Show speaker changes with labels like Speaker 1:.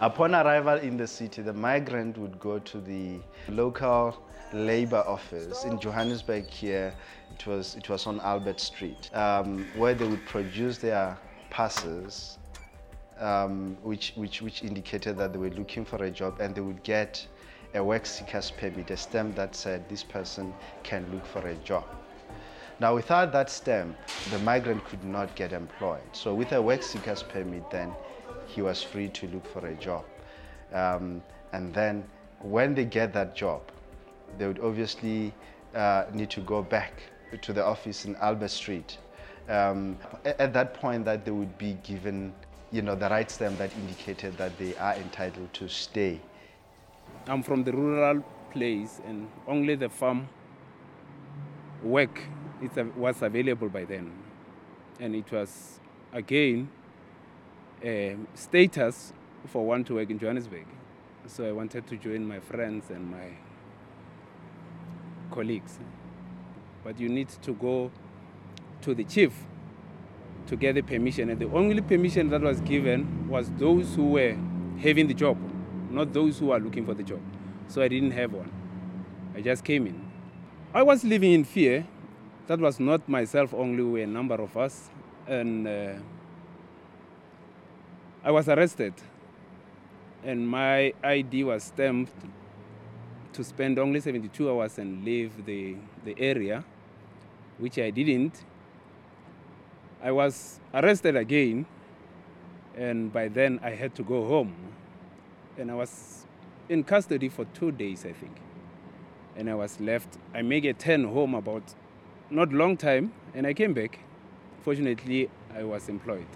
Speaker 1: Upon arrival in the city, the migrant would go to the local labor office in Johannesburg here. It was, it was on Albert Street, um, where they would produce their passes, um, which, which, which indicated that they were looking for a job and they would get a work seeker's permit, a stamp that said this person can look for a job. Now, without that stamp, the migrant could not get employed. So, with a work seeker's permit, then he was free to look for a job. Um, and then, when they get that job, they would obviously uh, need to go back to the office in Albert Street. Um, at that point, that they would be given, you know, the right stamp that indicated that they are entitled to stay.
Speaker 2: I'm from the rural place, and only the farm work was available by then, and it was again a status for one to work in Johannesburg. So I wanted to join my friends and my colleagues. But you need to go to the chief to get the permission. And the only permission that was given was those who were having the job, not those who are looking for the job. So I didn't have one. I just came in. I was living in fear. That was not myself only, we were a number of us. And uh, I was arrested. And my ID was stamped to spend only 72 hours and leave the, the area, which I didn't. I was arrested again, and by then I had to go home. And I was in custody for two days, I think. And I was left. I made a turn home about not long time, and I came back. Fortunately, I was employed.